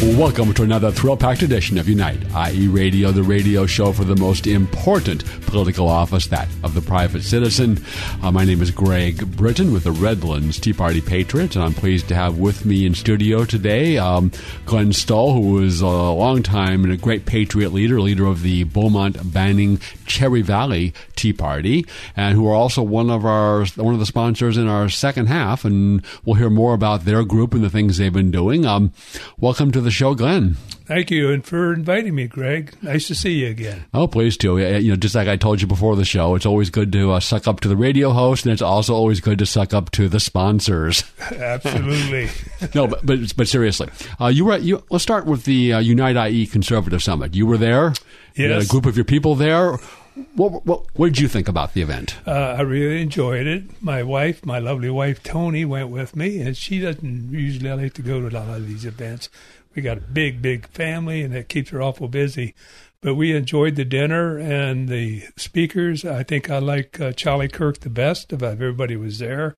Welcome to another thrill packed edition of Unite, IE, Radio, the radio show for the most important political office, that of the private citizen. Uh, my name is Greg Britton with the Redlands Tea Party Patriots, and I'm pleased to have with me in studio today um, Glenn Stull, who is a long time and a great patriot leader, leader of the Beaumont Banning Cherry Valley Tea Party, and who are also one of our one of the sponsors in our second half, and we'll hear more about their group and the things they've been doing. Um, welcome to the show, Glenn. Thank you, and for inviting me, Greg. Nice to see you again. Oh, please do. You know, just like I told you before the show, it's always good to uh, suck up to the radio host, and it's also always good to suck up to the sponsors. Absolutely. no, but, but but seriously, uh, you were at, you. Let's start with the uh, Unite IE Conservative Summit. You were there. Yes. You had a group of your people there. What, what, what did you think about the event? Uh, I really enjoyed it. My wife, my lovely wife Tony, went with me, and she doesn't usually like to go to a lot of these events. We got a big, big family, and it keeps her awful busy. But we enjoyed the dinner and the speakers. I think I like uh, Charlie Kirk the best. About everybody was there.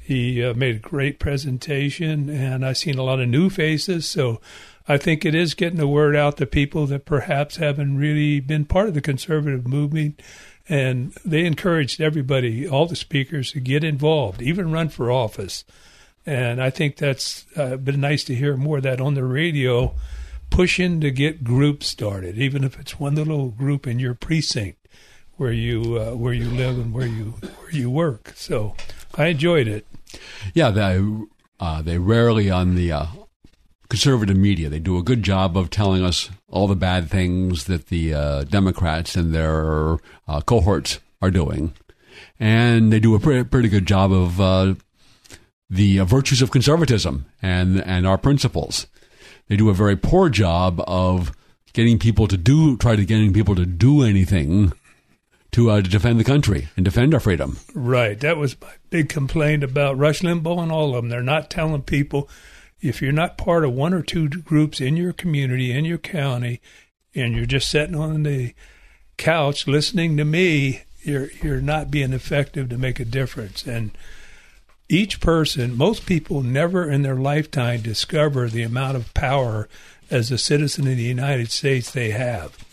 He uh, made a great presentation, and I've seen a lot of new faces. So I think it is getting the word out to people that perhaps haven't really been part of the conservative movement. And they encouraged everybody, all the speakers, to get involved, even run for office. And I think that's uh, been nice to hear more of that on the radio, pushing to get groups started, even if it's one little group in your precinct where you uh, where you live and where you where you work. So I enjoyed it. Yeah, they uh, they rarely on the uh, conservative media they do a good job of telling us all the bad things that the uh, Democrats and their uh, cohorts are doing, and they do a pretty, pretty good job of the virtues of conservatism and and our principles. They do a very poor job of getting people to do try to getting people to do anything to, uh, defend the country and defend our freedom. Right. That was my big complaint about Rush Limbaugh and all of them. They're not telling people if you're not part of one or two groups in your community, in your county, and you're just sitting on the couch listening to me, you're you're not being effective to make a difference. And each person, most people never in their lifetime discover the amount of power as a citizen of the United States they have.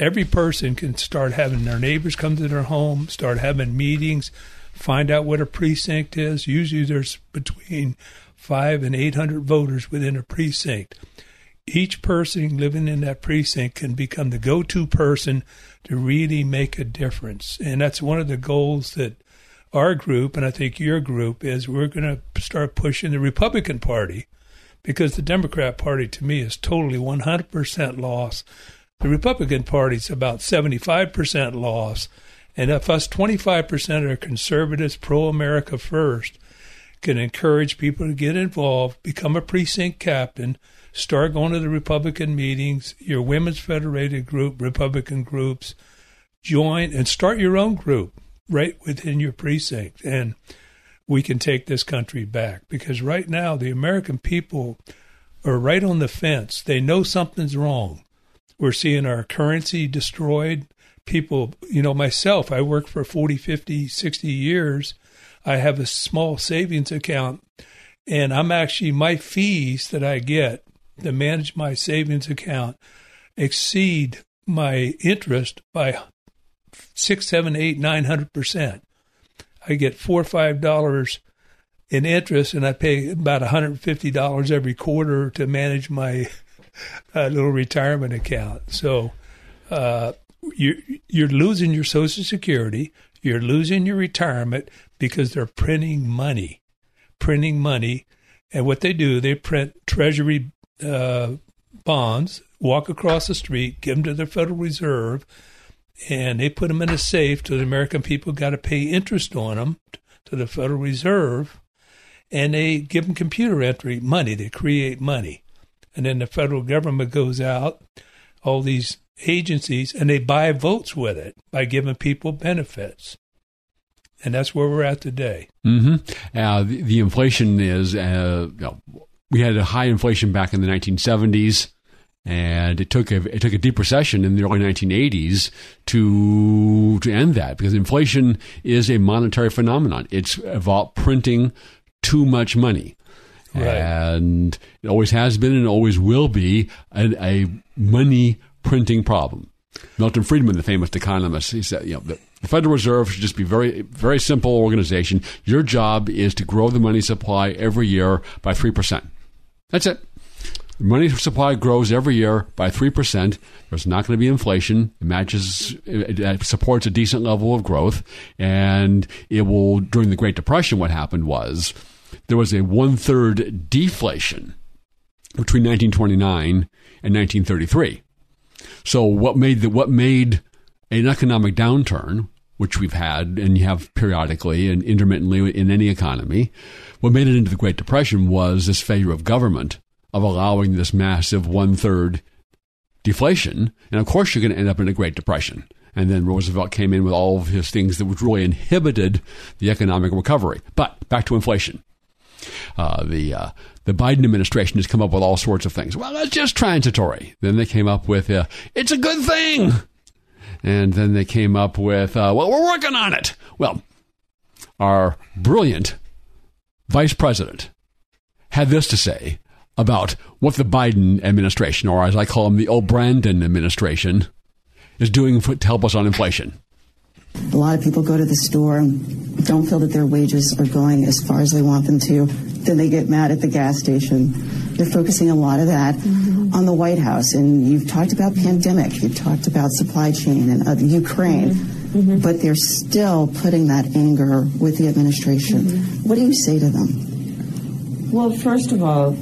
Every person can start having their neighbors come to their home, start having meetings, find out what a precinct is. Usually there's between five and 800 voters within a precinct. Each person living in that precinct can become the go to person to really make a difference. And that's one of the goals that our group, and I think your group, is we're going to start pushing the Republican Party because the Democrat Party to me is totally 100% loss. The Republican Party is about 75% loss. And if us 25% are conservatives, pro America first, can encourage people to get involved, become a precinct captain, start going to the Republican meetings, your women's federated group, Republican groups, join and start your own group right within your precinct. And we can take this country back because right now the American people are right on the fence. They know something's wrong. We're seeing our currency destroyed. People, you know, myself, I worked for 40, 50, 60 years I have a small savings account, and I'm actually my fees that I get to manage my savings account exceed my interest by six, seven, eight, nine hundred percent. I get four or five dollars in interest, and I pay about hundred and fifty dollars every quarter to manage my uh, little retirement account. So uh, you're you're losing your Social Security, you're losing your retirement because they're printing money, printing money, and what they do, they print Treasury uh, bonds, walk across the street, give them to the Federal Reserve, and they put them in a safe. So the American people got to pay interest on them to the Federal Reserve and they give them computer entry money. They create money. And then the federal government goes out, all these agencies, and they buy votes with it by giving people benefits. And that's where we're at today. Mm-hmm. Uh, the, the, inflation is, uh, we had a high inflation back in the 1970s and it took a it took a deep recession in the early 1980s to to end that because inflation is a monetary phenomenon. It's about printing too much money. Right. And it always has been and always will be a, a, money printing problem. Milton Friedman, the famous economist, he said, you know, the, the Federal Reserve should just be very, very simple organization. Your job is to grow the money supply every year by 3%. That's it. Money supply grows every year by 3%. There's not going to be inflation. It matches, it supports a decent level of growth. And it will, during the Great Depression, what happened was there was a one third deflation between 1929 and 1933. So what made the, what made an economic downturn, which we've had and you have periodically and intermittently in any economy, what made it into the Great Depression was this failure of government of allowing this massive one third deflation. And of course, you're going to end up in a Great Depression. And then Roosevelt came in with all of his things that really inhibited the economic recovery. But back to inflation. Uh, the uh, the Biden administration has come up with all sorts of things. Well, that's just transitory. Then they came up with uh, it's a good thing, and then they came up with uh, well, we're working on it. Well, our brilliant vice president had this to say about what the Biden administration, or as I call him, the O'Brandon administration, is doing to help us on inflation. A lot of people go to the store and don't feel that their wages are going as far as they want them to. Then they get mad at the gas station. They're focusing a lot of that mm-hmm. on the White House. And you've talked about pandemic, you've talked about supply chain and uh, Ukraine. Mm-hmm. mm-hmm. But they're still putting that anger with the administration. Mm-hmm. What do you say to them? Well, first of all,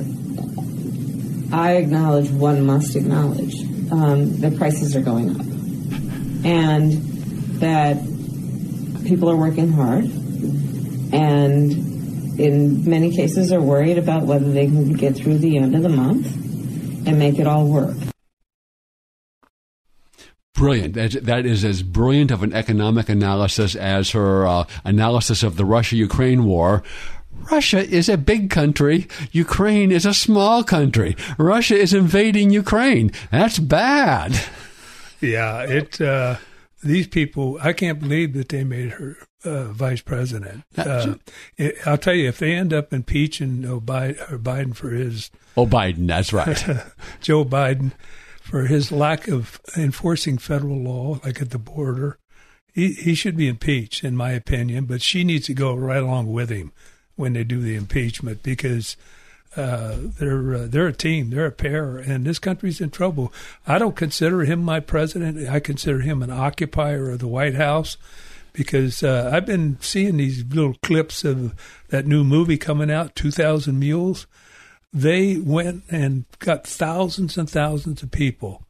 I acknowledge one must acknowledge um, the prices are going up. And that people are working hard and in many cases are worried about whether they can get through the end of the month and make it all work. Brilliant. That, that is as brilliant of an economic analysis as her uh, analysis of the Russia Ukraine war. Russia is a big country. Ukraine is a small country. Russia is invading Ukraine. That's bad. Yeah, it. Uh, these people, I can't believe that they made her uh, vice president. Uh, it, I'll tell you, if they end up impeaching Biden, Biden for his oh Biden, that's right, Joe Biden for his lack of enforcing federal law, like at the border, he he should be impeached, in my opinion. But she needs to go right along with him when they do the impeachment because uh, they're uh, they're a team, they're a pair, and this country's in trouble. I don't consider him my president. I consider him an occupier of the White House because uh, I've been seeing these little clips of that new movie coming out, Two Thousand Mules. They went and got thousands and thousands of people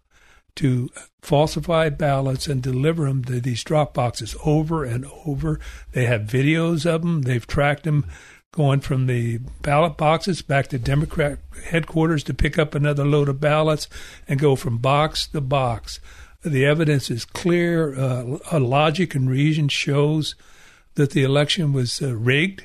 to falsify ballots and deliver them to these drop boxes over and over. They have videos of them. They've tracked them going from the ballot boxes back to Democrat headquarters to pick up another load of ballots and go from box to box. The evidence is clear. Uh, logic and reason shows that the election was uh, rigged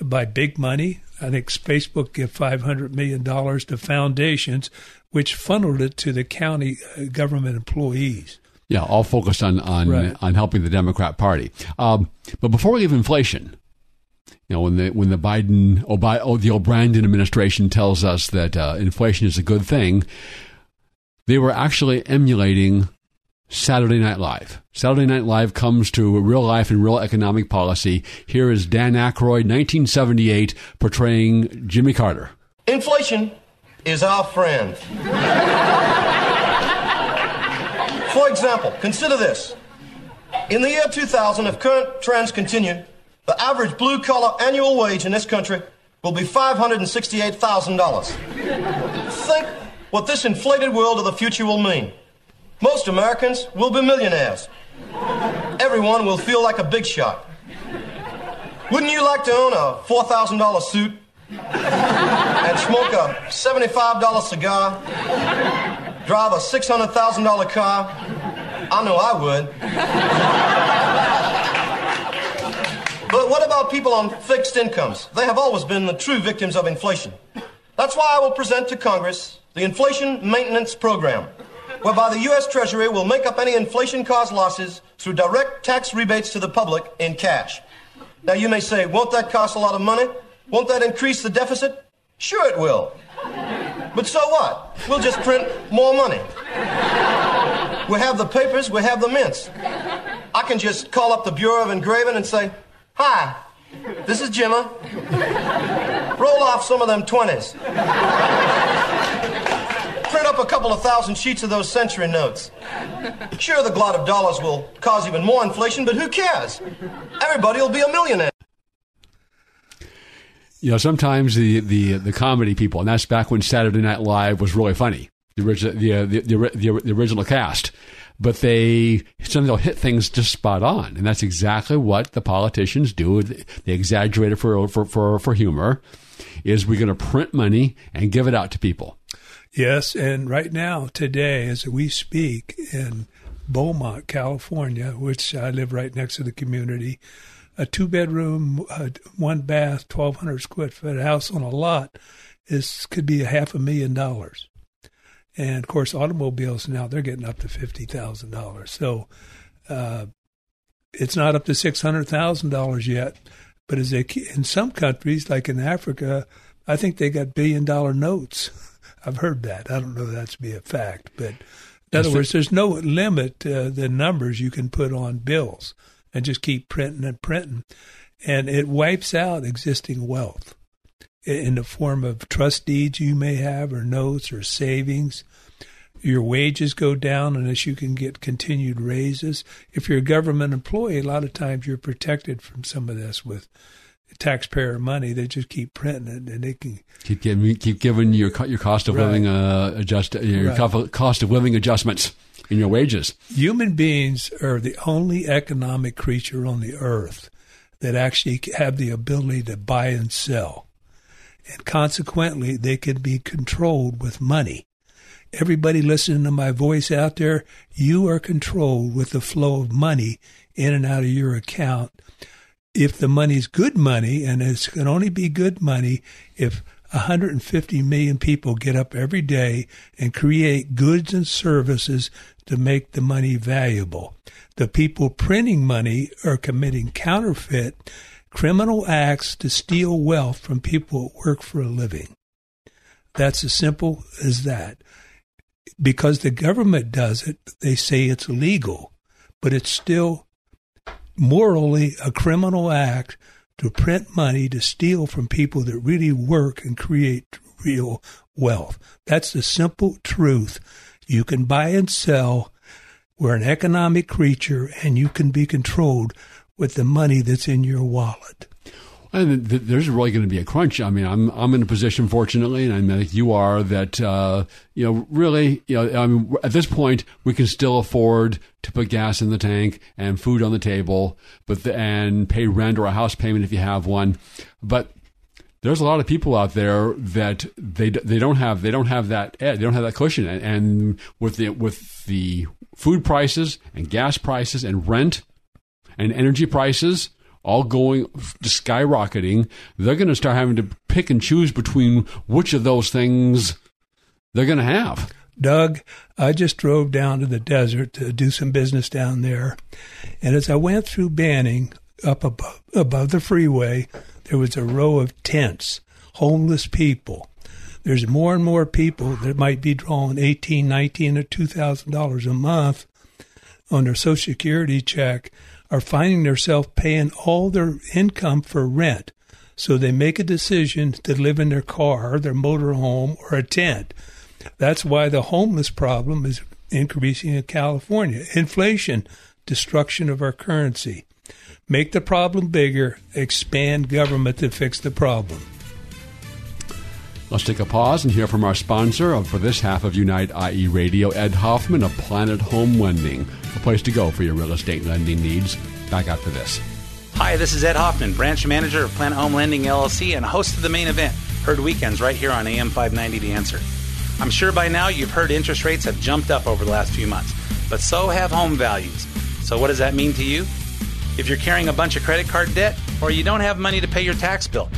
by big money. I think Facebook gave $500 million to foundations, which funneled it to the county uh, government employees. Yeah, all focused on on, right. on helping the Democrat Party. Um, but before we leave inflation, you know, when the when the Biden or oh, the O'Brandon administration tells us that uh, inflation is a good thing, they were actually emulating Saturday Night Live. Saturday Night Live comes to real life and real economic policy. Here is Dan Aykroyd, 1978, portraying Jimmy Carter. Inflation is our friend. For example, consider this. In the year 2000, if current trends continue, the average blue collar annual wage in this country will be $568,000. Think what this inflated world of the future will mean. Most Americans will be millionaires. Everyone will feel like a big shot. Wouldn't you like to own a $4,000 suit and smoke a $75 cigar, drive a $600,000 car? I know I would. What about people on fixed incomes? They have always been the true victims of inflation. That's why I will present to Congress the Inflation Maintenance Program, whereby the U.S. Treasury will make up any inflation caused losses through direct tax rebates to the public in cash. Now, you may say, won't that cost a lot of money? Won't that increase the deficit? Sure, it will. But so what? We'll just print more money. We have the papers, we have the mints. I can just call up the Bureau of Engraving and say, Hi, this is Jimma. Roll off some of them 20s. Print up a couple of thousand sheets of those century notes. Sure, the glut of dollars will cause even more inflation, but who cares? Everybody will be a millionaire. You know, sometimes the, the, the comedy people, and that's back when Saturday Night Live was really funny, the, uh, the, the, the, the original cast but they sometimes they'll hit things just spot on, and that's exactly what the politicians do. They exaggerate it for for for, for humor. Is we're going to print money and give it out to people. Yes, and right now, today, as we speak, in Beaumont, California, which I live right next to the community, a two bedroom, uh, one bath, twelve hundred square foot house on a lot is could be a half a million dollars. And of course, automobiles now they're getting up to fifty thousand dollars. So uh, it's not up to six hundred thousand dollars yet. But as they in some countries, like in Africa, I think they got billion dollar notes. I've heard that. I don't know that to be a fact, but in other words, there's no limit uh, the numbers you can put on bills and just keep printing and printing, and it wipes out existing wealth in the form of trust deeds you may have, or notes, or savings. Your wages go down unless you can get continued raises. If you're a government employee, a lot of times you're protected from some of this with taxpayer money. They just keep printing it, and they can keep giving keep giving your your cost of right. living uh, adjust your right. cost of living adjustments in your wages. Human beings are the only economic creature on the earth that actually have the ability to buy and sell and consequently, they can be controlled with money. Everybody listening to my voice out there, you are controlled with the flow of money in and out of your account. If the money's good money, and it can only be good money if 150 million people get up every day and create goods and services to make the money valuable. The people printing money are committing counterfeit criminal acts to steal wealth from people who work for a living. That's as simple as that. Because the government does it, they say it's legal, but it's still morally a criminal act to print money to steal from people that really work and create real wealth. That's the simple truth. You can buy and sell. We're an economic creature and you can be controlled with the money that's in your wallet. And there's really going to be a crunch. I mean, I'm I'm in a position, fortunately, and I think you are that uh, you know really, you know, I mean, at this point, we can still afford to put gas in the tank and food on the table, but the, and pay rent or a house payment if you have one. But there's a lot of people out there that they they don't have they don't have that they don't have that cushion, and, and with the with the food prices and gas prices and rent and energy prices all going skyrocketing, they're going to start having to pick and choose between which of those things they're going to have. Doug, I just drove down to the desert to do some business down there. And as I went through Banning, up above, above the freeway, there was a row of tents, homeless people. There's more and more people that might be drawing eighteen, nineteen, or two thousand dollars a month on their Social Security check are finding themselves paying all their income for rent. So they make a decision to live in their car, their motorhome, or a tent. That's why the homeless problem is increasing in California. Inflation, destruction of our currency. Make the problem bigger, expand government to fix the problem. Let's take a pause and hear from our sponsor for this half of Unite IE Radio, Ed Hoffman of Planet Home Lending, a place to go for your real estate lending needs. Back after this. Hi, this is Ed Hoffman, branch manager of Planet Home Lending LLC and host of the main event, heard weekends right here on AM 590 The Answer. I'm sure by now you've heard interest rates have jumped up over the last few months, but so have home values. So, what does that mean to you? If you're carrying a bunch of credit card debt, or you don't have money to pay your tax bill,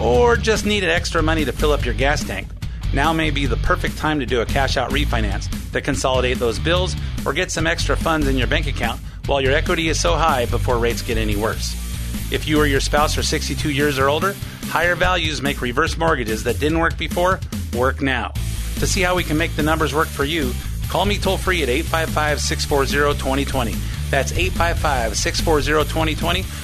or just needed extra money to fill up your gas tank, now may be the perfect time to do a cash out refinance to consolidate those bills or get some extra funds in your bank account while your equity is so high before rates get any worse. If you or your spouse are 62 years or older, higher values make reverse mortgages that didn't work before work now. To see how we can make the numbers work for you, call me toll free at 855 640 2020. That's 855 640 2020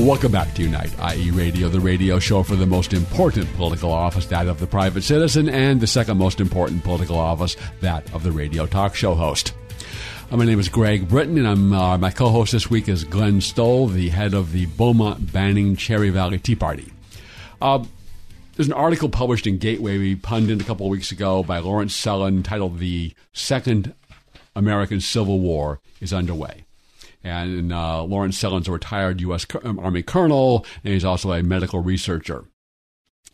Welcome back to Unite, IE, Radio, the radio show for the most important political office, that of the private citizen, and the second most important political office, that of the radio talk show host. Uh, my name is Greg Britton, and I'm, uh, my co host this week is Glenn Stoll, the head of the Beaumont Banning Cherry Valley Tea Party. Uh, there's an article published in Gateway we Pundit a couple of weeks ago by Lawrence Sellin titled The Second American Civil War is Underway and uh, Lawrence Sellin's a retired U.S. Um, Army colonel, and he's also a medical researcher.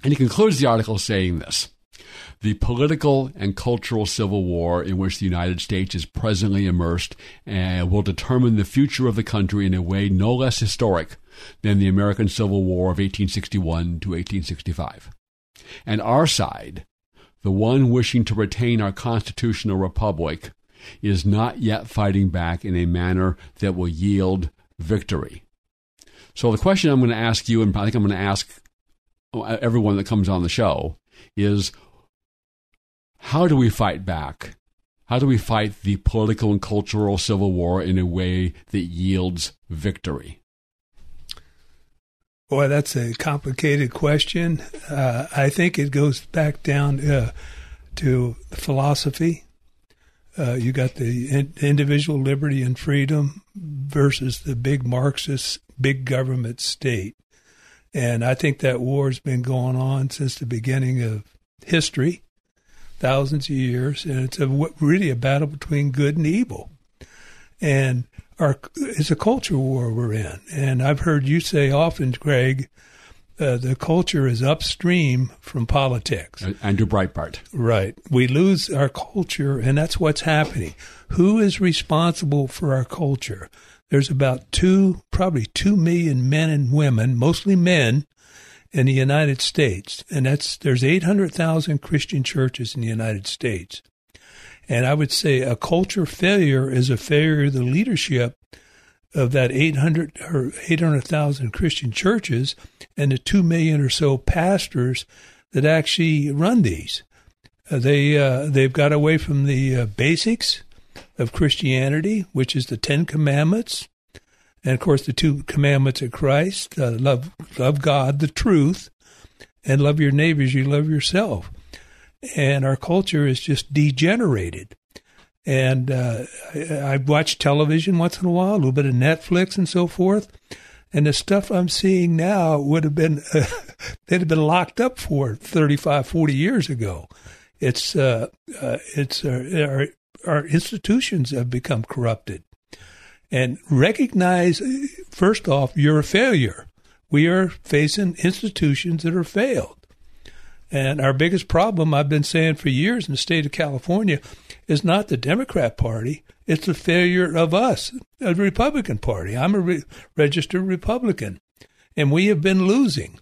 And he concludes the article saying this The political and cultural civil war in which the United States is presently immersed uh, will determine the future of the country in a way no less historic than the American Civil War of 1861 to 1865. And our side, the one wishing to retain our constitutional republic, is not yet fighting back in a manner that will yield victory. So the question I'm going to ask you, and I think I'm going to ask everyone that comes on the show, is how do we fight back? How do we fight the political and cultural civil war in a way that yields victory? Boy, that's a complicated question. Uh, I think it goes back down uh, to philosophy uh, you got the in, individual liberty and freedom versus the big Marxist, big government state. And I think that war has been going on since the beginning of history, thousands of years, and it's a, really a battle between good and evil. And our, it's a culture war we're in. And I've heard you say often, Greg, uh, the culture is upstream from politics. Andrew Breitbart. Right. We lose our culture, and that's what's happening. Who is responsible for our culture? There's about two, probably two million men and women, mostly men, in the United States, and that's there's 800,000 Christian churches in the United States. And I would say a culture failure is a failure of the leadership of that 800 or 800,000 Christian churches and the 2 million or so pastors that actually run these. Uh, they uh, they've got away from the uh, basics of Christianity, which is the 10 commandments and of course the two commandments of Christ, uh, love love God, the truth, and love your neighbors you love yourself. And our culture is just degenerated and uh, I watch television once in a while, a little bit of Netflix and so forth. And the stuff I'm seeing now would have been, uh, they'd have been locked up for 35, 40 years ago. It's, uh, uh it's, uh, our, our institutions have become corrupted. And recognize, first off, you're a failure. We are facing institutions that are failed. And our biggest problem, I've been saying for years in the state of California, is not the Democrat Party. It's the failure of us, the Republican Party. I'm a re- registered Republican, and we have been losing.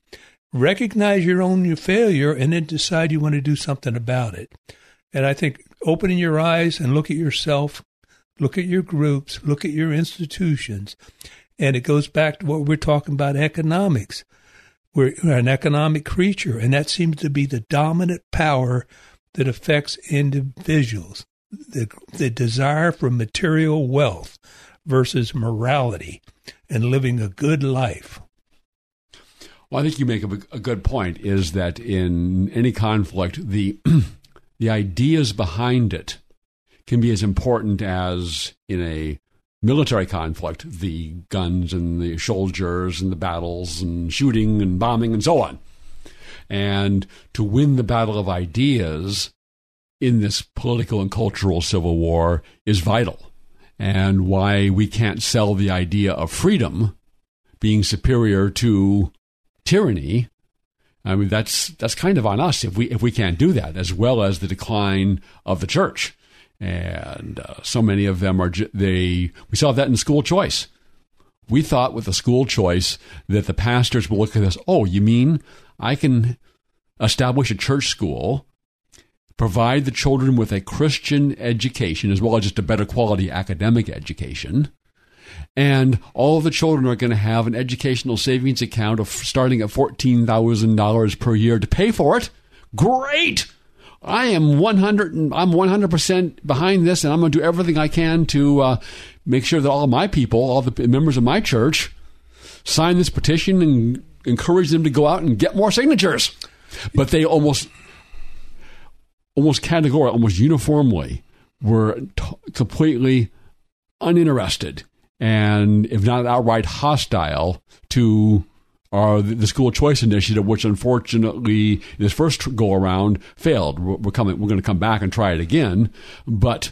Recognize your own failure and then decide you want to do something about it. And I think opening your eyes and look at yourself, look at your groups, look at your institutions. And it goes back to what we're talking about economics. We're an economic creature, and that seems to be the dominant power that affects individuals the, the desire for material wealth versus morality and living a good life. Well, I think you make a, a good point. Is that in any conflict, the the ideas behind it can be as important as in a military conflict the guns and the soldiers and the battles and shooting and bombing and so on. And to win the battle of ideas in this political and cultural civil war is vital. And why we can't sell the idea of freedom being superior to tyranny. I mean, that's that's kind of on us if we if we can't do that, as well as the decline of the church and uh, so many of them are they we saw that in school choice we thought with the school choice that the pastors will look at us oh you mean i can establish a church school provide the children with a christian education as well as just a better quality academic education. And all the children are going to have an educational savings account of starting at $14,000 per year to pay for it. Great! I am 100 I'm 100% behind this and I'm going to do everything I can to uh, make sure that all my people, all the members of my church sign this petition and encourage them to go out and get more signatures. But they almost almost categorically, almost uniformly were t- completely uninterested and if not outright hostile to uh, are the school choice initiative, which unfortunately this first go around failed. We're coming. We're going to come back and try it again, but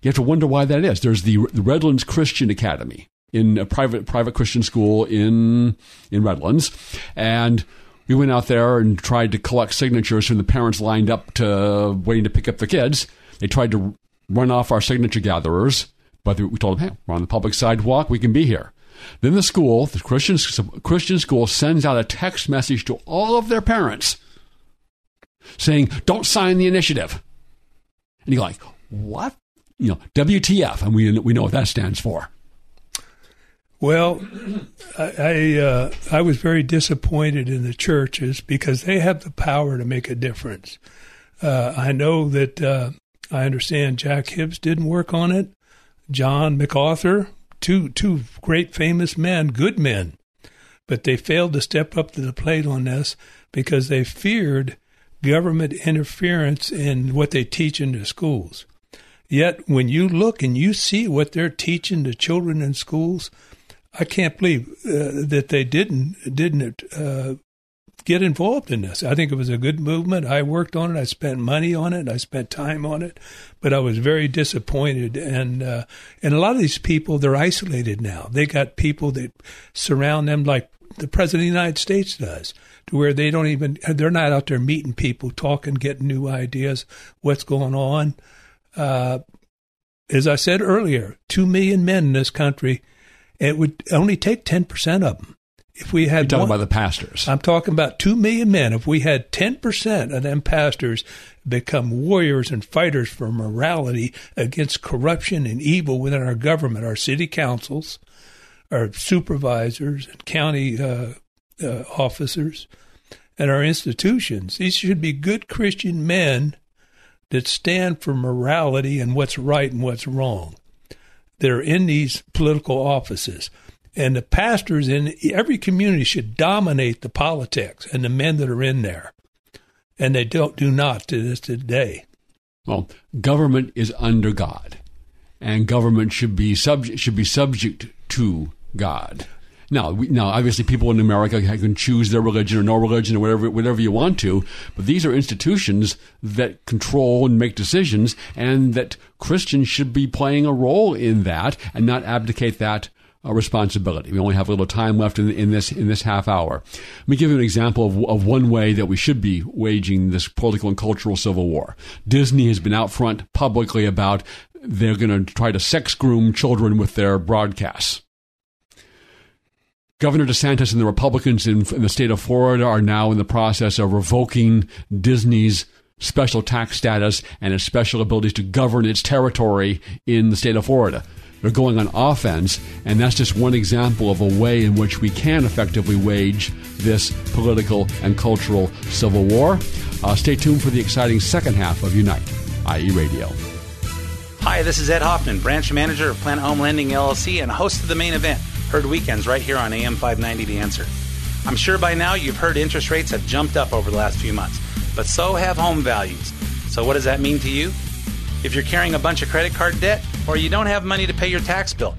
you have to wonder why that is. There's the, the Redlands Christian Academy in a private private Christian school in in Redlands, and we went out there and tried to collect signatures from the parents lined up to waiting to pick up the kids. They tried to run off our signature gatherers, but we told them, "Hey, we're on the public sidewalk. We can be here." Then the school, the Christian, Christian school, sends out a text message to all of their parents saying, don't sign the initiative. And you're like, what? You know, WTF. And we, we know what that stands for. Well, I I, uh, I, was very disappointed in the churches because they have the power to make a difference. Uh, I know that uh, I understand Jack Hibbs didn't work on it. John MacArthur two two great famous men, good men, but they failed to step up to the plate on this because they feared government interference in what they teach in the schools. Yet when you look and you see what they're teaching the children in schools, I can't believe uh, that they didn't didn't uh, get involved in this. I think it was a good movement. I worked on it. I spent money on it. I spent time on it, but I was very disappointed. And uh, and a lot of these people, they're isolated now. They got people that surround them like the president of the United States does, to where they don't even they're not out there meeting people, talking, getting new ideas, what's going on. Uh, as I said earlier, two million men in this country. It would only take ten percent of them if we had You're talking one, about the pastors. I'm talking about two million men. If we had ten percent of them pastors become warriors and fighters for morality against corruption and evil within our government, our city councils, our supervisors and county uh, uh, officers, and our institutions, these should be good Christian men that stand for morality and what's right and what's wrong. They're in these political offices. And the pastors in every community should dominate the politics and the men that are in there. And they don't do not to this today. Well, government is under God, and government should be subject should be subject to God. Now, we, now, obviously, people in America can choose their religion or no religion or whatever, whatever you want to. But these are institutions that control and make decisions, and that Christians should be playing a role in that and not abdicate that uh, responsibility. We only have a little time left in, in, this in this half hour. Let me give you an example of, of one way that we should be waging this political and cultural civil war. Disney has been out front publicly about they're going to try to sex groom children with their broadcasts. Governor DeSantis and the Republicans in, in the state of Florida are now in the process of revoking Disney's special tax status and its special abilities to govern its territory in the state of Florida. They're going on offense, and that's just one example of a way in which we can effectively wage this political and cultural civil war. Uh, stay tuned for the exciting second half of Unite, IE Radio. Hi, this is Ed Hoffman, branch manager of Planet Home Lending LLC and host of the main event, heard weekends right here on AM 590 The Answer. I'm sure by now you've heard interest rates have jumped up over the last few months, but so have home values. So, what does that mean to you? If you're carrying a bunch of credit card debt, or you don't have money to pay your tax bill,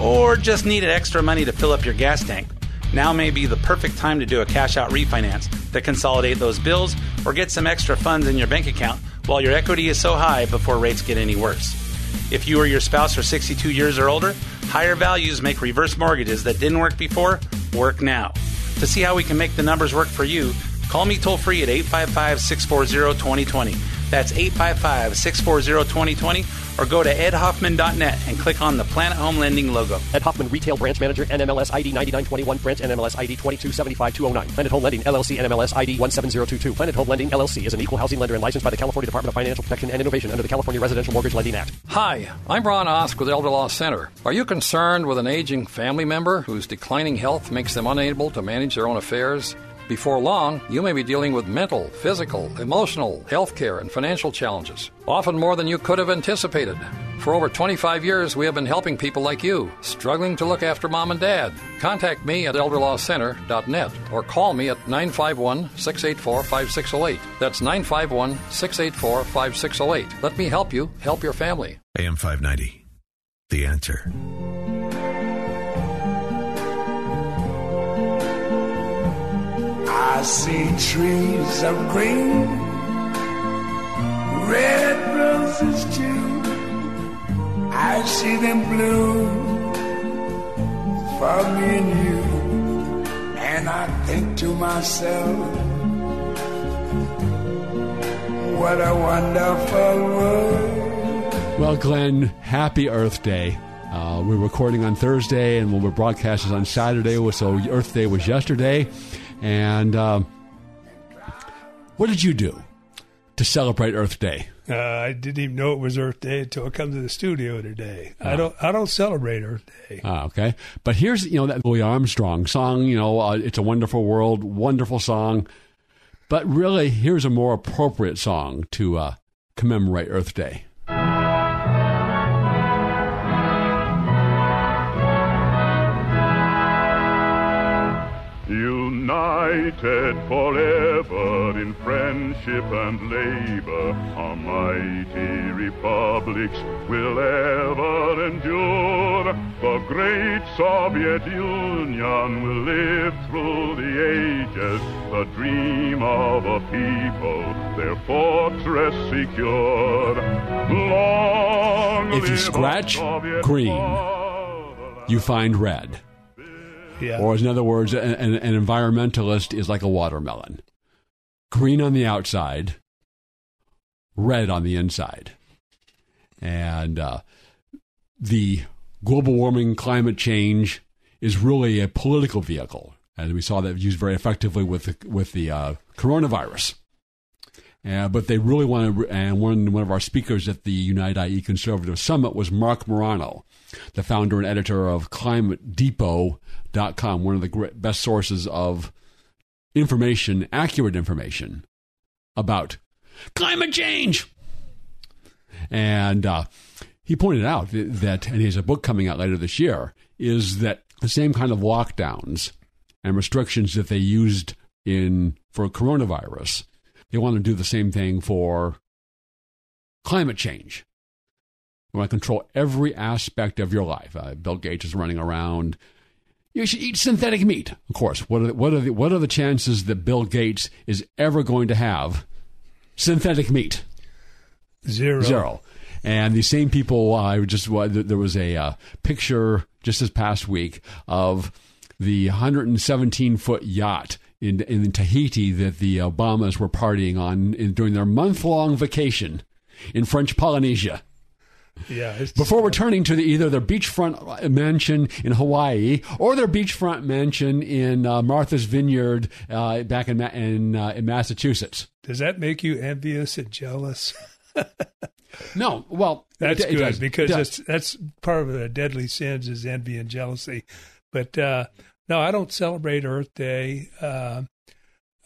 or just needed extra money to fill up your gas tank, now may be the perfect time to do a cash out refinance to consolidate those bills or get some extra funds in your bank account while your equity is so high before rates get any worse. If you or your spouse are 62 years or older, higher values make reverse mortgages that didn't work before work now. To see how we can make the numbers work for you, call me toll free at 855 640 2020. That's 855 640 2020 or go to edhoffman.net and click on the Planet Home Lending logo. Ed Hoffman, Retail Branch Manager, NMLS ID 9921, Branch NMLS ID 2275209. Planet Home Lending, LLC, NMLS ID 17022. Planet Home Lending, LLC is an equal housing lender and licensed by the California Department of Financial Protection and Innovation under the California Residential Mortgage Lending Act. Hi, I'm Ron Osk with Elder Law Center. Are you concerned with an aging family member whose declining health makes them unable to manage their own affairs? Before long, you may be dealing with mental, physical, emotional, healthcare, and financial challenges, often more than you could have anticipated. For over 25 years, we have been helping people like you struggling to look after mom and dad. Contact me at elderlawcenter.net or call me at 951 684 5608. That's 951 684 5608. Let me help you help your family. AM 590. The answer. I see trees of green, red roses too. I see them bloom for me and you. And I think to myself, what a wonderful world. Well, Glenn, happy Earth Day. Uh, we're recording on Thursday, and when we're broadcasting on Saturday, so Earth Day was yesterday. And um, what did you do to celebrate Earth Day? Uh, I didn't even know it was Earth Day until I come to the studio today. I Oh. don't. I don't celebrate Earth Day. Ah, okay. But here's you know that Louis Armstrong song. You know, uh, it's a wonderful world, wonderful song. But really, here's a more appropriate song to uh, commemorate Earth Day. United forever in friendship and labor, our mighty republics will ever endure. The great Soviet Union will live through the ages, the dream of a people, their fortress secure. Long If you scratch green, you find red. Yeah. Or, in other words, an, an, environmentalist is like a watermelon green on the outside, red on the inside. And uh, the global warming, climate change is really a political vehicle. And we saw that used very effectively with the, with the uh, coronavirus. Uh, but they really want to, and one, one of our speakers at the Unite IE Conservative Summit was Marc Morano, the founder and editor of ClimateDepot.com, one of the great, best sources of information, accurate information about climate change. And uh, he pointed out that, and he has a book coming out later this year, is that the same kind of lockdowns and restrictions that they used in for coronavirus, they want to do the same thing for climate change. They want to control every aspect of your life. Uh, Bill Gates is running around. You should eat synthetic meat. Of course. What are the, what are the, what are the chances that Bill Gates is ever going to have synthetic meat? Zero. Zero. And the same people, uh, I just uh, there was a uh, picture just this past week of the 117 foot yacht in in Tahiti that the Obamas were partying on in, during their month long vacation in French Polynesia. Yeah. Before returning to the, either their beachfront mansion in Hawaii or their beachfront mansion in uh, Martha's Vineyard uh, back in in, uh, in Massachusetts. does that make you envious and jealous? No, well, That's it- it good does. because that's that's part of the deadly sins is envy and jealousy. But uh, no, I don't celebrate Earth Day.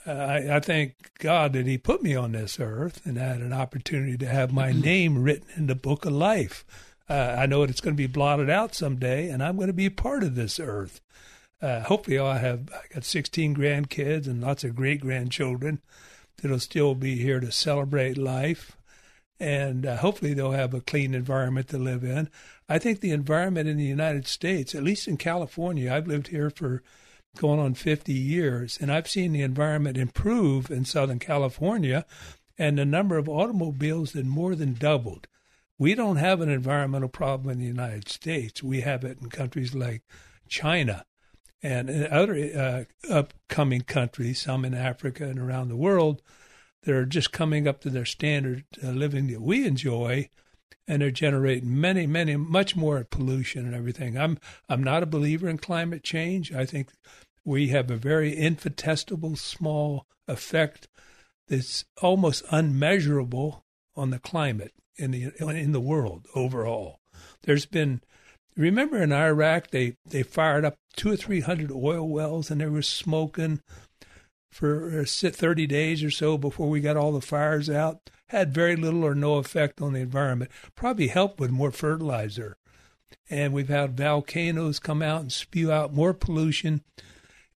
Uh, I, I thank God that He put me on this earth and I had an opportunity to have my name written in the book of life. Uh, I know it's going to be blotted out someday, and I'm going to be part of this earth. Uh, hopefully, I have I got 16 grandkids and lots of great grandchildren that'll still be here to celebrate life and uh, hopefully they'll have a clean environment to live in. I think the environment in the United States, at least in California, I've lived here for going on 50 years, and I've seen the environment improve in Southern California, and the number of automobiles had more than doubled. We don't have an environmental problem in the United States. We have it in countries like China and in other uh, upcoming countries, some in Africa and around the world, that are just coming up to their standard uh, living that we enjoy, and they're generating many, many, much more pollution and everything. I'm I'm not a believer in climate change. I think we have a very infinitesimal, small effect that's almost unmeasurable on the climate in the in the world overall. There's been remember in Iraq they they fired up two or three hundred oil wells and they were smoking for uh, 30 days or so before we got all the fires out. Had very little or no effect on the environment. Probably helped with more fertilizer. And we've had volcanoes come out and spew out more pollution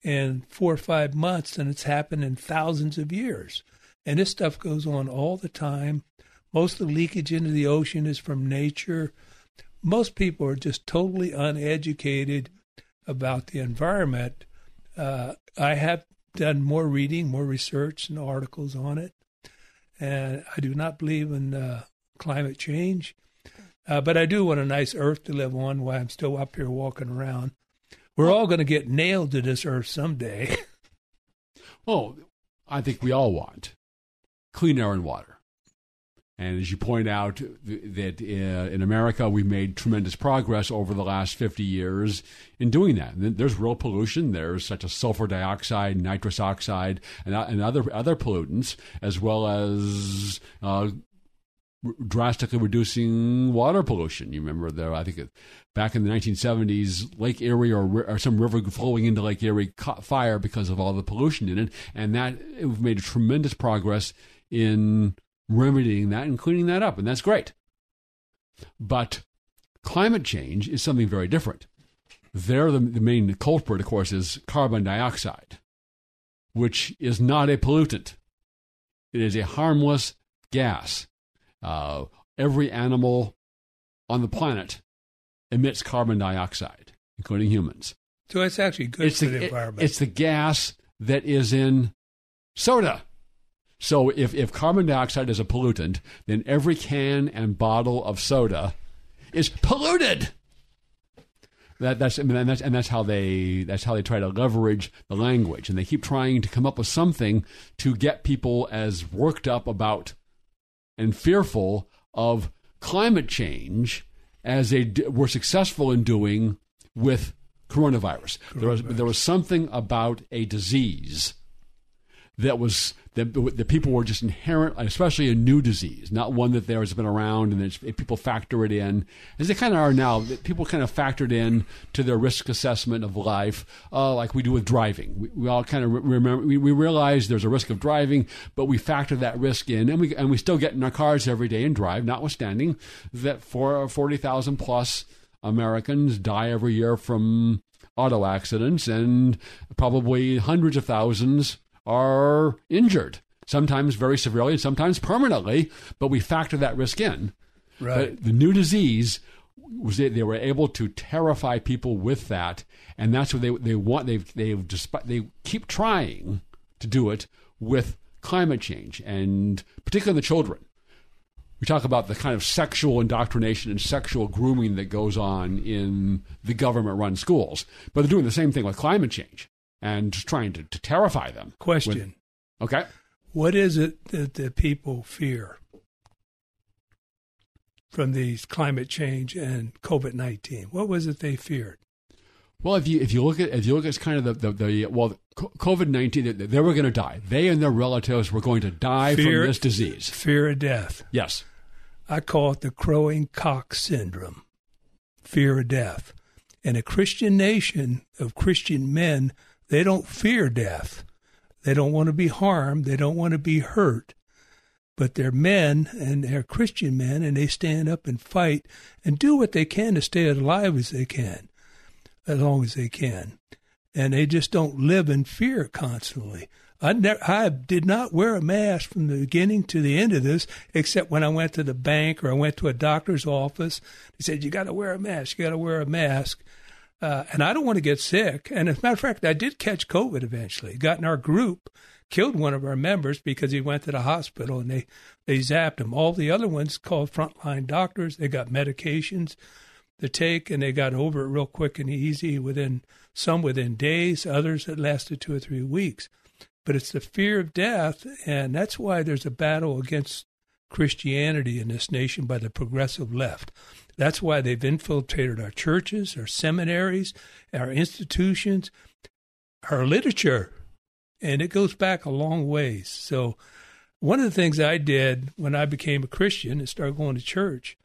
in four or five months than it's happened in thousands of years and this stuff goes on all the time most of the leakage into the ocean is from nature. Most people are just totally uneducated about the environment. Uh, I have done more reading, more research, and articles on it. And I do not believe in uh, climate change. Uh, but I do want a nice earth to live on while I'm still up here walking around. We're all going to get nailed to this earth someday. well, I think we all want clean air and water. And as you point out, that uh, in America, we've made tremendous progress over the last 50 years in doing that. There's real pollution. There's such as sulfur dioxide, nitrous oxide, and, and other, other pollutants, as well as uh, drastically reducing water pollution. You remember there, I think back in the 1970s, Lake Erie or, or some river flowing into Lake Erie caught fire because of all the pollution in it. And that, we've made tremendous progress in remedying that and cleaning that up, and that's great. But climate change is something very different. There, the, the main culprit, of course, is carbon dioxide, which is not a pollutant. It is a harmless gas. Uh, every animal on the planet emits carbon dioxide, including humans. So it's actually good it's for the, the environment. It, it's the gas that is in soda. So if, if carbon dioxide is a pollutant, then every can and bottle of soda is polluted. That, that's, I mean, and that's and that's how they that's how they try to leverage the language, and they keep trying to come up with something to get people as worked up about and fearful of climate change as they were successful in doing with coronavirus. coronavirus. There was there was something about a disease that was that the people were just inherent, especially a new disease, not one that there has been around and people factor it in, as they kind of are now. People kind of factored in to their risk assessment of life, uh, like we do with driving. We, we all kind of remember we, we realize there's a risk of driving, but we factor that risk in, and we and we still get in our cars every day and drive, notwithstanding that for forty thousand plus Americans die every year from auto accidents, and probably hundreds of thousands are injured, sometimes very severely and sometimes permanently, but we factor that risk in. Right. But the new disease was they, they were able to terrify people with that, and that's what they they want. They've they've despite they keep trying to do it with climate change, and particularly the children. We talk about the kind of sexual indoctrination and sexual grooming that goes on in the government run schools. But they're doing the same thing with climate change and trying to, to terrify them. Question. With, okay. What is it that the people fear from these climate change and COVID nineteen? What was it they feared? Well, if you if you look at if you look at kind of the the, the well COVID nineteen, they, they were going to die. They and their relatives were going to die fear, from this disease. Fear of death. Yes. I call it the crowing cock syndrome. Fear of death. In a Christian nation of Christian men, they don't fear death. They don't want to be harmed. They don't want to be hurt. But they're men and they're Christian men and they stand up and fight and do what they can to stay as alive as they can, as long as they can. And they just don't live in fear constantly. I, ne- I did not wear a mask from the beginning to the end of this, except when I went to the bank or I went to a doctor's office. They said, You got to wear a mask. You got to wear a mask. Uh, and I don't want to get sick. And as a matter of fact, I did catch COVID eventually. Got in our group, killed one of our members because he went to the hospital and they, they zapped him. All the other ones called frontline doctors. They got medications to take and they got over it real quick and easy within some within days, others it lasted two or three weeks. But it's the fear of death, and that's why there's a battle against Christianity in this nation by the progressive left. That's why they've infiltrated our churches, our seminaries, our institutions, our literature, and it goes back a long ways. So, one of the things I did when I became a Christian and started going to church,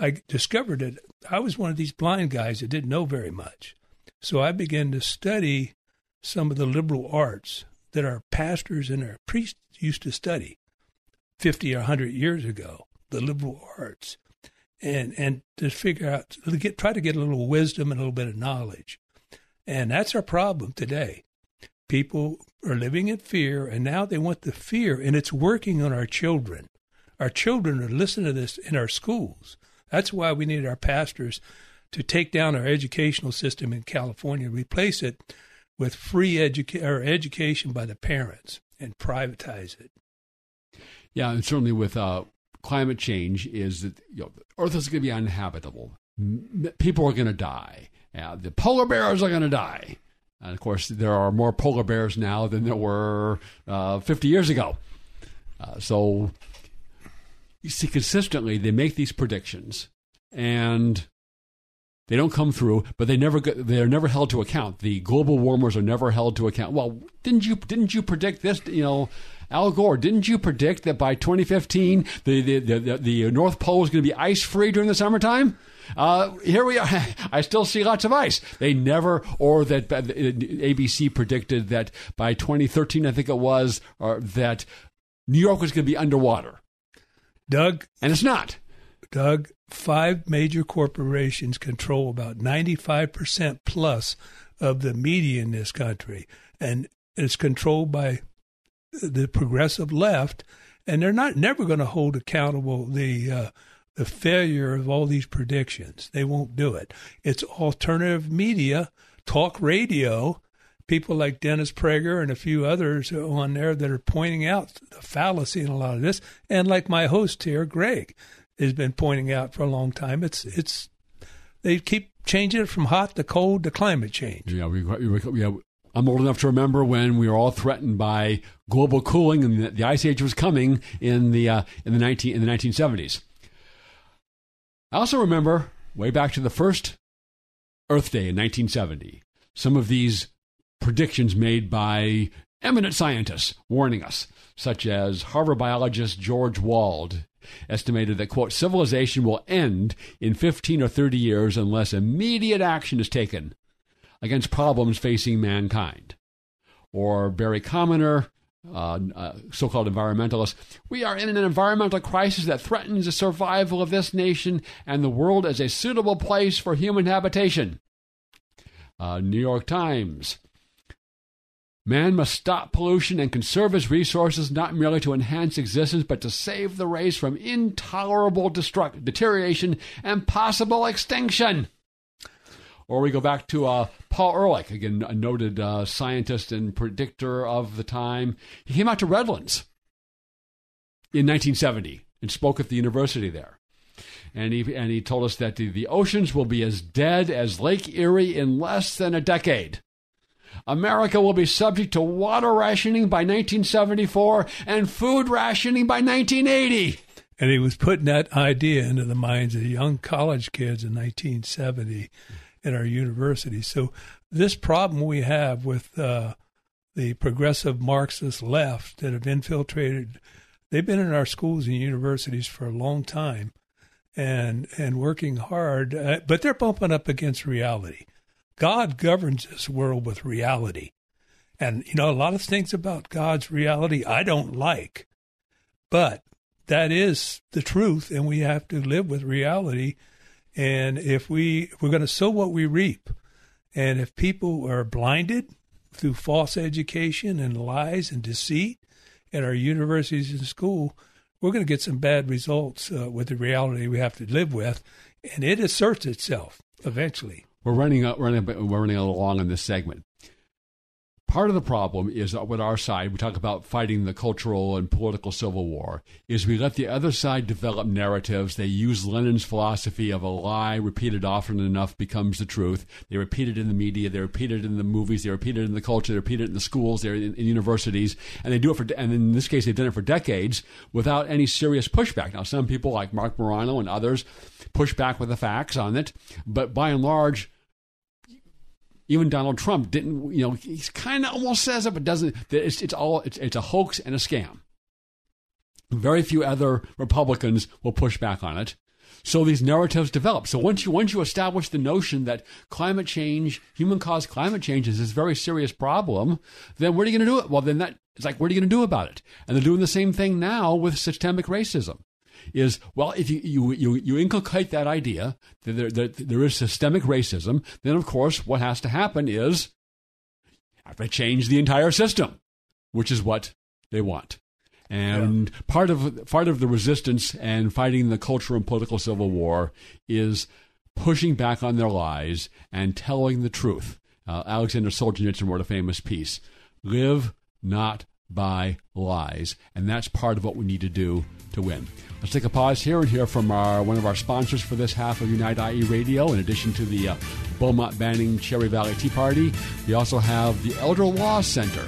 I discovered that I was one of these blind guys that didn't know very much. So I began to study some of the liberal arts that our pastors and our priests used to study 50 or 100 years ago, the liberal arts, and, and to figure out, to get, try to get a little wisdom and a little bit of knowledge. And that's our problem today. People are living in fear, and now they want the fear, and it's working on our children. Our children are listening to this in our schools. That's why we need our pastors to take down our educational system in California, replace it with free educa- or education by the parents, and privatize it. Yeah, and certainly with uh, climate change, is that you know, Earth is going to be uninhabitable. People are going to die. Uh, the polar bears are going to die. And of course, there are more polar bears now than there were uh, 50 years ago. Uh, so you see, consistently they make these predictions, and they don't come through, but they never get, they're never held to account. The global warmers are never held to account. Well, didn't you didn't you predict this? You know, Al Gore, didn't you predict that by 2015 the the the, the North Pole is going to be ice free during the summertime? Uh, here we are. I still see lots of ice. They never, or that uh, ABC predicted that by 2013, I think it was, or that New York was going to be underwater. Doug, and it's not. Doug, five major corporations control about 95% plus of the media in this country. And it's controlled by the progressive left. And they're not never going to hold accountable the uh, the failure of all these predictions. They won't do it. It's alternative media, talk radio, people like Dennis Prager and a few others on there that are pointing out the fallacy in a lot of this. And like my host here, Greg, has been pointing out for a long time. It's it's they keep changing it from hot to cold to climate change. Yeah, we, we, yeah. I'm old enough to remember when we were all threatened by global cooling and the, ice age was coming in the uh, in the 19 in the 1970s. I also remember way back to the first Earth Day in 1970. Some of these predictions made by eminent scientists warning us, such as Harvard biologist George Wald estimated that, quote, civilization will end in 15 or 30 years unless immediate action is taken against problems facing mankind. Or Barry Commoner, uh, uh, so called environmentalist, we are in an environmental crisis that threatens the survival of this nation and the world as a suitable place for human habitation. Uh, New York Times. Man must stop pollution and conserve his resources not merely to enhance existence, but to save the race from intolerable destruct- deterioration and possible extinction. Or we go back to uh, Paul Ehrlich, again, a noted uh, scientist and predictor of the time. He came out to Redlands in 1970 and spoke at the university there. And he, and he told us that the, the oceans will be as dead as Lake Erie in less than a decade. America will be subject to water rationing by 1974 and food rationing by 1980. And he was putting that idea into the minds of young college kids in 1970 at our universities. So this problem we have with uh, the progressive Marxist left that have infiltrated, they've been in our schools and universities for a long time, and and working hard, uh, but they're bumping up against reality. God governs this world with reality. And, you know, a lot of things about God's reality I don't like, but that is the truth, and we have to live with reality. And if we we're going to sow what we reap, and if people are blinded through false education and lies and deceit at our universities and school, we're going to get some bad results uh, with the reality we have to live with, and it asserts itself eventually. We're running, we're running, we're running along in this segment part of the problem is that with our side, we talk about fighting the cultural and political civil war, is we let the other side develop narratives. They use Lenin's philosophy of a lie repeated often enough becomes the truth. They repeat it in the media, they repeat it in the movies, they repeat it in the culture, they repeat it in the schools, they're in, in universities, and they do it for, and in this case, they've done it for decades without any serious pushback. Now, some people like Marc Morano and others push back with the facts on it, but by and large, even Donald Trump didn't, you know, he kind of almost says it, but doesn't. It's, it's all it's, it's a hoax and a scam. Very few other Republicans will push back on it. So these narratives develop. So once you once you establish the notion that climate change, human caused climate change is this very serious problem, then what are you going to do it? Well, then that it's like what are you going to do about it? And they're doing the same thing now with systemic racism is well, if you, you, you, you inculcate that idea that there, that there is systemic racism, then of course what has to happen is have to change the entire system, which is what they want. And yeah. part of part of the resistance and fighting the cultural and political civil war is pushing back on their lies and telling the truth. Uh, Alexander Solzhenitsyn wrote a famous piece: "Live not by lies," and that's part of what we need to do to win. Let's take a pause here and hear from our, one of our sponsors for this half of Unite IE Radio. In addition to the uh, Beaumont Banning Cherry Valley Tea Party, we also have the Elder Law Center.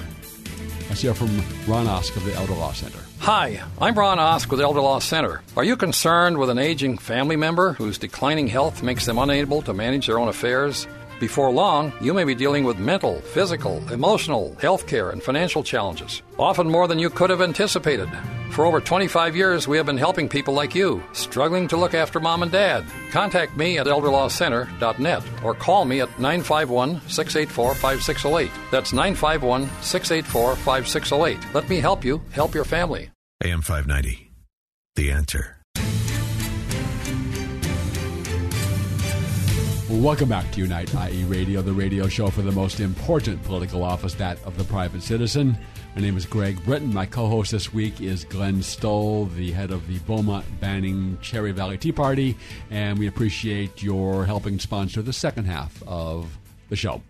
Let's hear from Ron Osk of the Elder Law Center. Hi, I'm Ron Osk with the Elder Law Center. Are you concerned with an aging family member whose declining health makes them unable to manage their own affairs? Before long, you may be dealing with mental, physical, emotional, healthcare, and financial challenges, often more than you could have anticipated. For over 25 years, we have been helping people like you struggling to look after mom and dad. Contact me at elderlawcenter.net or call me at 951 684 5608. That's 951 684 5608. Let me help you help your family. AM 590, The Answer. Welcome back to Unite IE Radio, the radio show for the most important political office, that of the private citizen. My name is Greg Britton. My co host this week is Glenn Stoll, the head of the Beaumont Banning Cherry Valley Tea Party, and we appreciate your helping sponsor the second half of the show.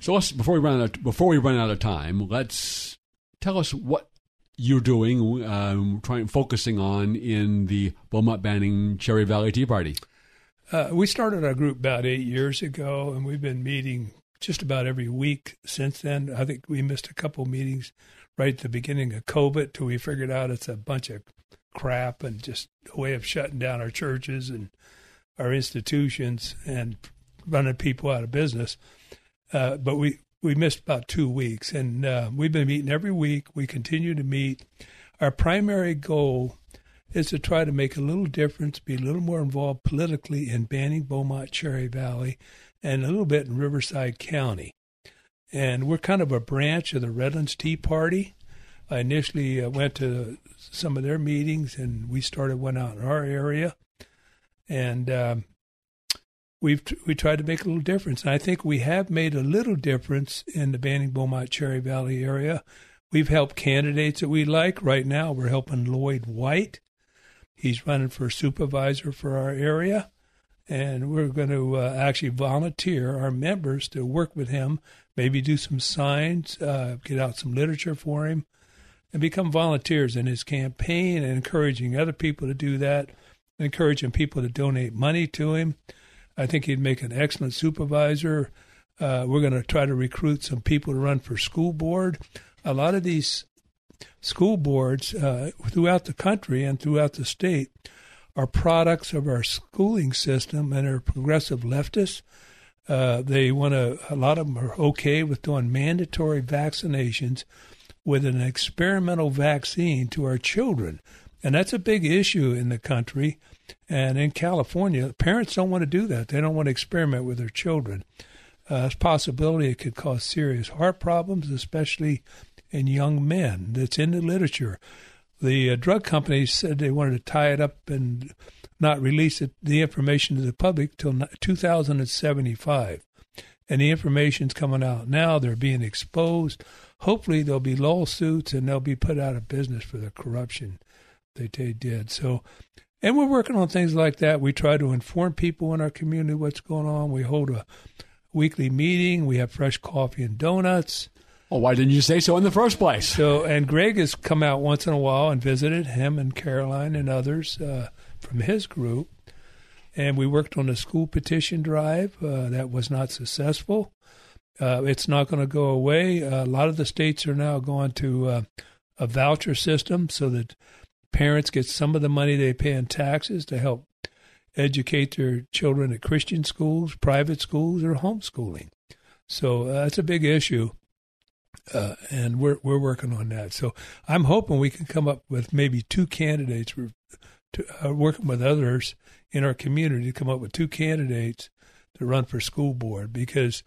So let's before we run out of, before we run out of time, let's tell us what you're doing, um, trying focusing on in the Beaumont Banning Cherry Valley Tea Party. Uh, we started our group about eight years ago, and we've been meeting just about every week since then. I think we missed a couple meetings right at the beginning of COVID till we figured out it's a bunch of crap and just a way of shutting down our churches and our institutions and running people out of business. Uh, but we, we missed about two weeks, and uh, we've been meeting every week. We continue to meet. Our primary goal is to try to make a little difference, be a little more involved politically in Banning Beaumont Cherry Valley and a little bit in Riverside County. And we're kind of a branch of the Redlands Tea Party. I initially uh, went to some of their meetings and we started one out in our area. And um, we've we tried to make a little difference. And I think we have made a little difference in the Banning Beaumont Cherry Valley area. We've helped candidates that we like. Right now, we're helping Lloyd White He's running for supervisor for our area, and we're going to uh, actually volunteer our members to work with him, maybe do some signs, uh, get out some literature for him, and become volunteers in his campaign and encouraging other people to do that, encouraging people to donate money to him. I think he'd make an excellent supervisor. Uh, we're going to try to recruit some people to run for school board. A lot of these school boards uh, throughout the country and throughout the state are products of our schooling system and are progressive leftists. Uh, they want to, a lot of them are okay with doing mandatory vaccinations with an experimental vaccine to our children. And that's a big issue in the country. And in California, parents don't want to do that. They don't want to experiment with their children. Uh, it's possibility it could cause serious heart problems, especially in young men. That's in the literature. The uh, drug companies said they wanted to tie it up and not release it, the information to the public till 2075. and the information's coming out now. They're being exposed. Hopefully, there'll be lawsuits and they'll be put out of business for the corruption that they did. So, and we're working on things like that. We try to inform people in our community what's going on. We hold a weekly meeting. We have fresh coffee and donuts. Well, why didn't you say so in the first place? So, and Greg has come out once in a while and visited him and Caroline and others uh, from his group. And we worked on a school petition drive uh, that was not successful. Uh, it's not going to go away. a lot of the states are now going to uh, a voucher system so that parents get some of the money they pay in taxes to help educate their children at Christian schools, private schools, or homeschooling. So uh, that's a big issue. Uh, and we're we're working on that. So I'm hoping we can come up with maybe two candidates. We're to, uh, working with others in our community to come up with two candidates to run for school board because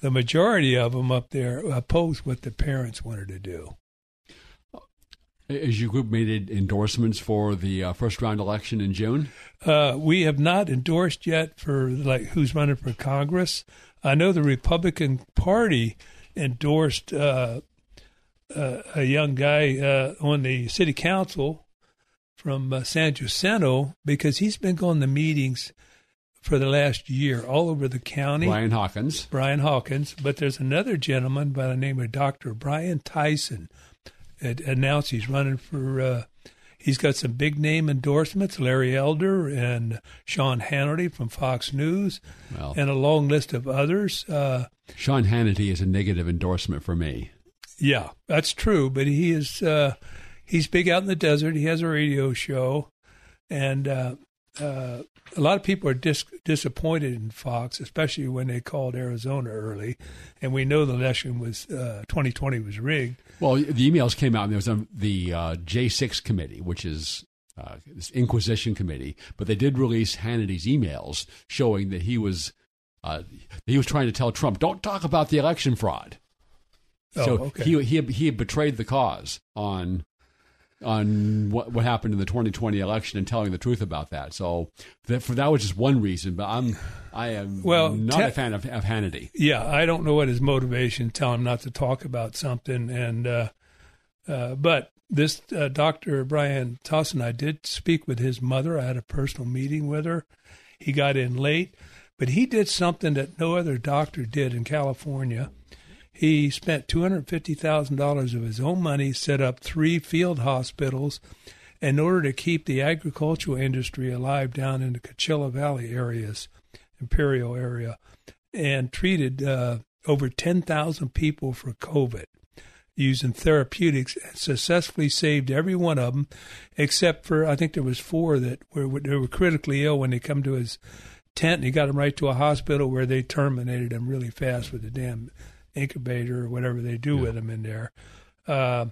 the majority of them up there oppose what the parents wanted to do. As your group made endorsements for the uh, first round election in June? Uh, we have not endorsed yet for like who's running for Congress. I know the Republican Party endorsed uh, uh, a young guy uh, on the city council from uh, San Jacinto because he's been going to meetings for the last year all over the county. Brian Hawkins. Brian Hawkins. But there's another gentleman by the name of Dr. Brian Tyson that announced he's running for. Uh, he's got some big name endorsements: Larry Elder and Sean Hannity from Fox News, well, and a long list of others. Uh, Sean Hannity is a negative endorsement for me. Yeah, that's true. But he is uh, he's big out in the desert. He has a radio show, and uh, uh, a lot of people are dis- disappointed in Fox, especially when they called Arizona early, and we know the election was uh, 2020 was rigged. Well, the emails came out, and there was um, the uh, J6 committee, which is uh, this Inquisition committee, but they did release Hannity's emails showing that he was uh, he was trying to tell Trump, "Don't talk about the election fraud." Oh, so okay. he he he had betrayed the cause on on what what happened in the 2020 election and telling the truth about that. So that for that was just one reason, but I'm I am Well, not te- a fan of, of Hannity. Yeah, I don't know what his motivation tell him not to talk about something, and uh, uh, but this uh, Dr. Brian Tyson, I did speak with his mother. I had a personal meeting with her. He got in late, but he did something that no other doctor did in California. He spent two hundred fifty thousand dollars of his own money, set up three field hospitals, in order to keep the agricultural industry alive down in the Coachella Valley areas, Imperial area, and treated uh, over ten thousand people for COVID using therapeutics and successfully saved every one of them, except for I think there was four that were were critically ill when they come to his tent. And he got him right to a hospital where they terminated him really fast with the damn incubator or whatever they do with him in there. Uh,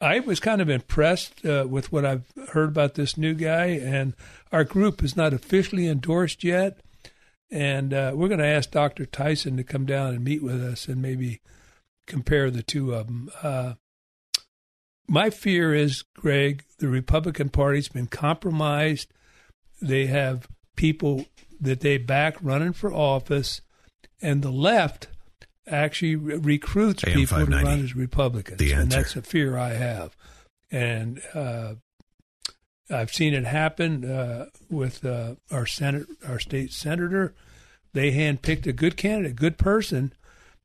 I was kind of impressed uh, with what I've heard about this new guy, and our group is not officially endorsed yet. And uh, we're going to ask Dr. Tyson to come down and meet with us and maybe compare the two of them. Uh, my fear is, Greg, the Republican Party's been compromised. They have people that they back running for office, and the left actually re- recruits AM people to run as Republicans. The and that's a fear I have. And uh, I've seen it happen uh, with uh, our senate, our state senator. They handpicked a good candidate, good person,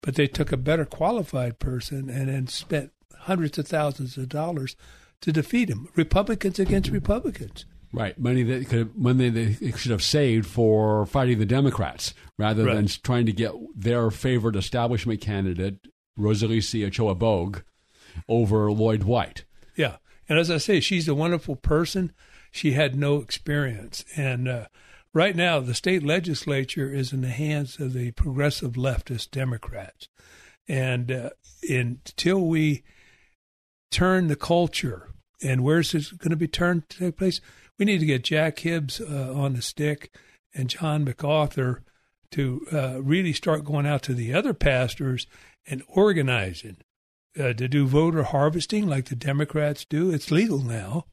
but they took a better qualified person and then spent hundreds of thousands of dollars to defeat him. Republicans against Republicans. Right, money that could money they should have saved for fighting the Democrats rather than trying to get their favored establishment candidate Rosilicie Ochoa Bogh over Lloyd White. Yeah. And as I say, she's a wonderful person. She had no experience. And uh, right now, the state legislature is in the hands of the progressive leftist Democrats. And uh, until we turn the culture, and where's this going to be turned to take place? We need to get Jack Hibbs uh, on the stick and John MacArthur to uh, really start going out to the other pastors and organizing uh, to do voter harvesting like the Democrats do. It's legal now.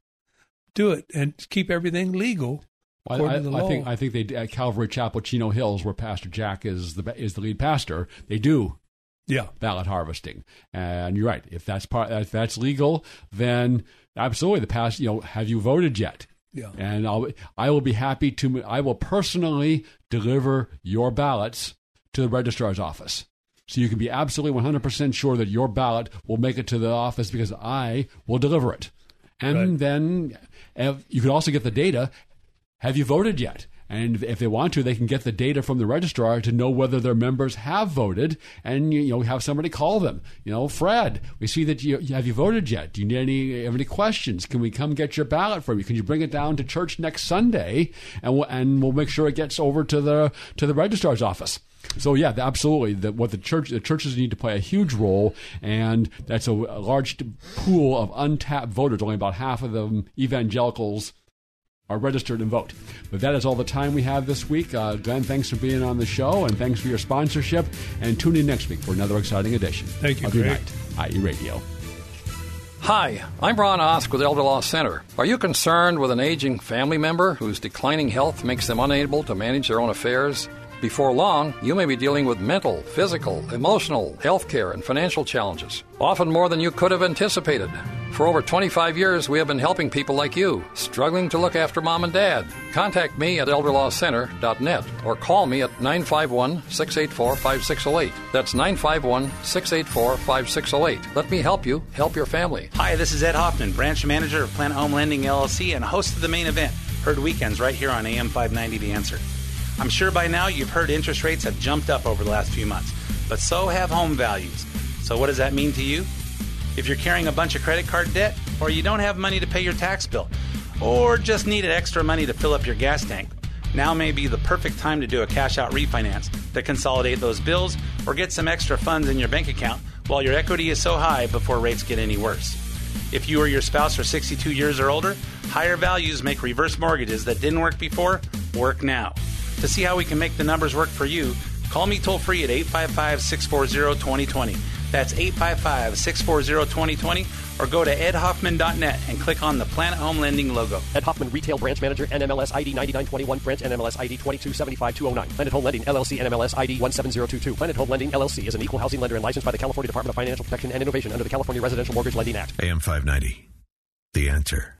Do it and keep everything legal Well, I, I, think I think they at Calvary Chapel, Chino Hills, where Pastor Jack is the is the lead pastor. They do yeah ballot harvesting, and you're right. If that's part if that's legal, then absolutely the past. You know, have you voted yet? Yeah. And I'll I will be happy to I will personally deliver your ballots to the registrar's office. So you can be absolutely 100% sure that your ballot will make it to the office because I will deliver it. And right. then eh, you can also get the data. Have you voted yet? And if they want to, they can get the data from the registrar to know whether their members have voted, and you know have somebody call them. You know, Fred, we see that you have you voted yet? Do you need any have any questions? Can we come get your ballot from you? Can you bring it down to church next Sunday, and we'll, and we'll make sure it gets over to the to the registrar's office. So yeah, absolutely. The, what the church, the churches need to play a huge role, and that's a, a large pool of untapped voters. Only about half of them evangelicals are registered and vote. But that is all the time we have this week. Uh, Glenn, thanks for being on the show, and thanks for your sponsorship. And tune in next week for another exciting edition. Thank you. Of Unite, IE Radio. Hi, I'm Ron Osk with Elder Law Center. Are you concerned with an aging family member whose declining health makes them unable to manage their own affairs? Before long, you may be dealing with mental, physical, emotional, healthcare, and financial challenges, often more than you could have anticipated. For over 25 years, we have been helping people like you struggling to look after mom and dad. Contact me at elderlawcenter.net or call me at 951 684 5608. That's 951 684 5608. Let me help you help your family. Hi, this is Ed Hoffman, branch manager of Planet Home Lending LLC and host of the main event. Heard weekends right here on AM 590 The Answer. I'm sure by now you've heard interest rates have jumped up over the last few months, but so have home values. So, what does that mean to you? If you're carrying a bunch of credit card debt, or you don't have money to pay your tax bill, or just needed extra money to fill up your gas tank, now may be the perfect time to do a cash out refinance to consolidate those bills or get some extra funds in your bank account while your equity is so high before rates get any worse. If you or your spouse are 62 years or older, higher values make reverse mortgages that didn't work before work now. To see how we can make the numbers work for you, call me toll free at 855 640 2020. That's 855 640 2020 or go to edhoffman.net and click on the Planet Home Lending logo. Ed Hoffman, Retail Branch Manager, NMLS ID 9921, Branch NMLS ID 2275209. Planet Home Lending, LLC, NMLS ID 17022. Planet Home Lending, LLC is an equal housing lender and licensed by the California Department of Financial Protection and Innovation under the California Residential Mortgage Lending Act. AM 590. The answer.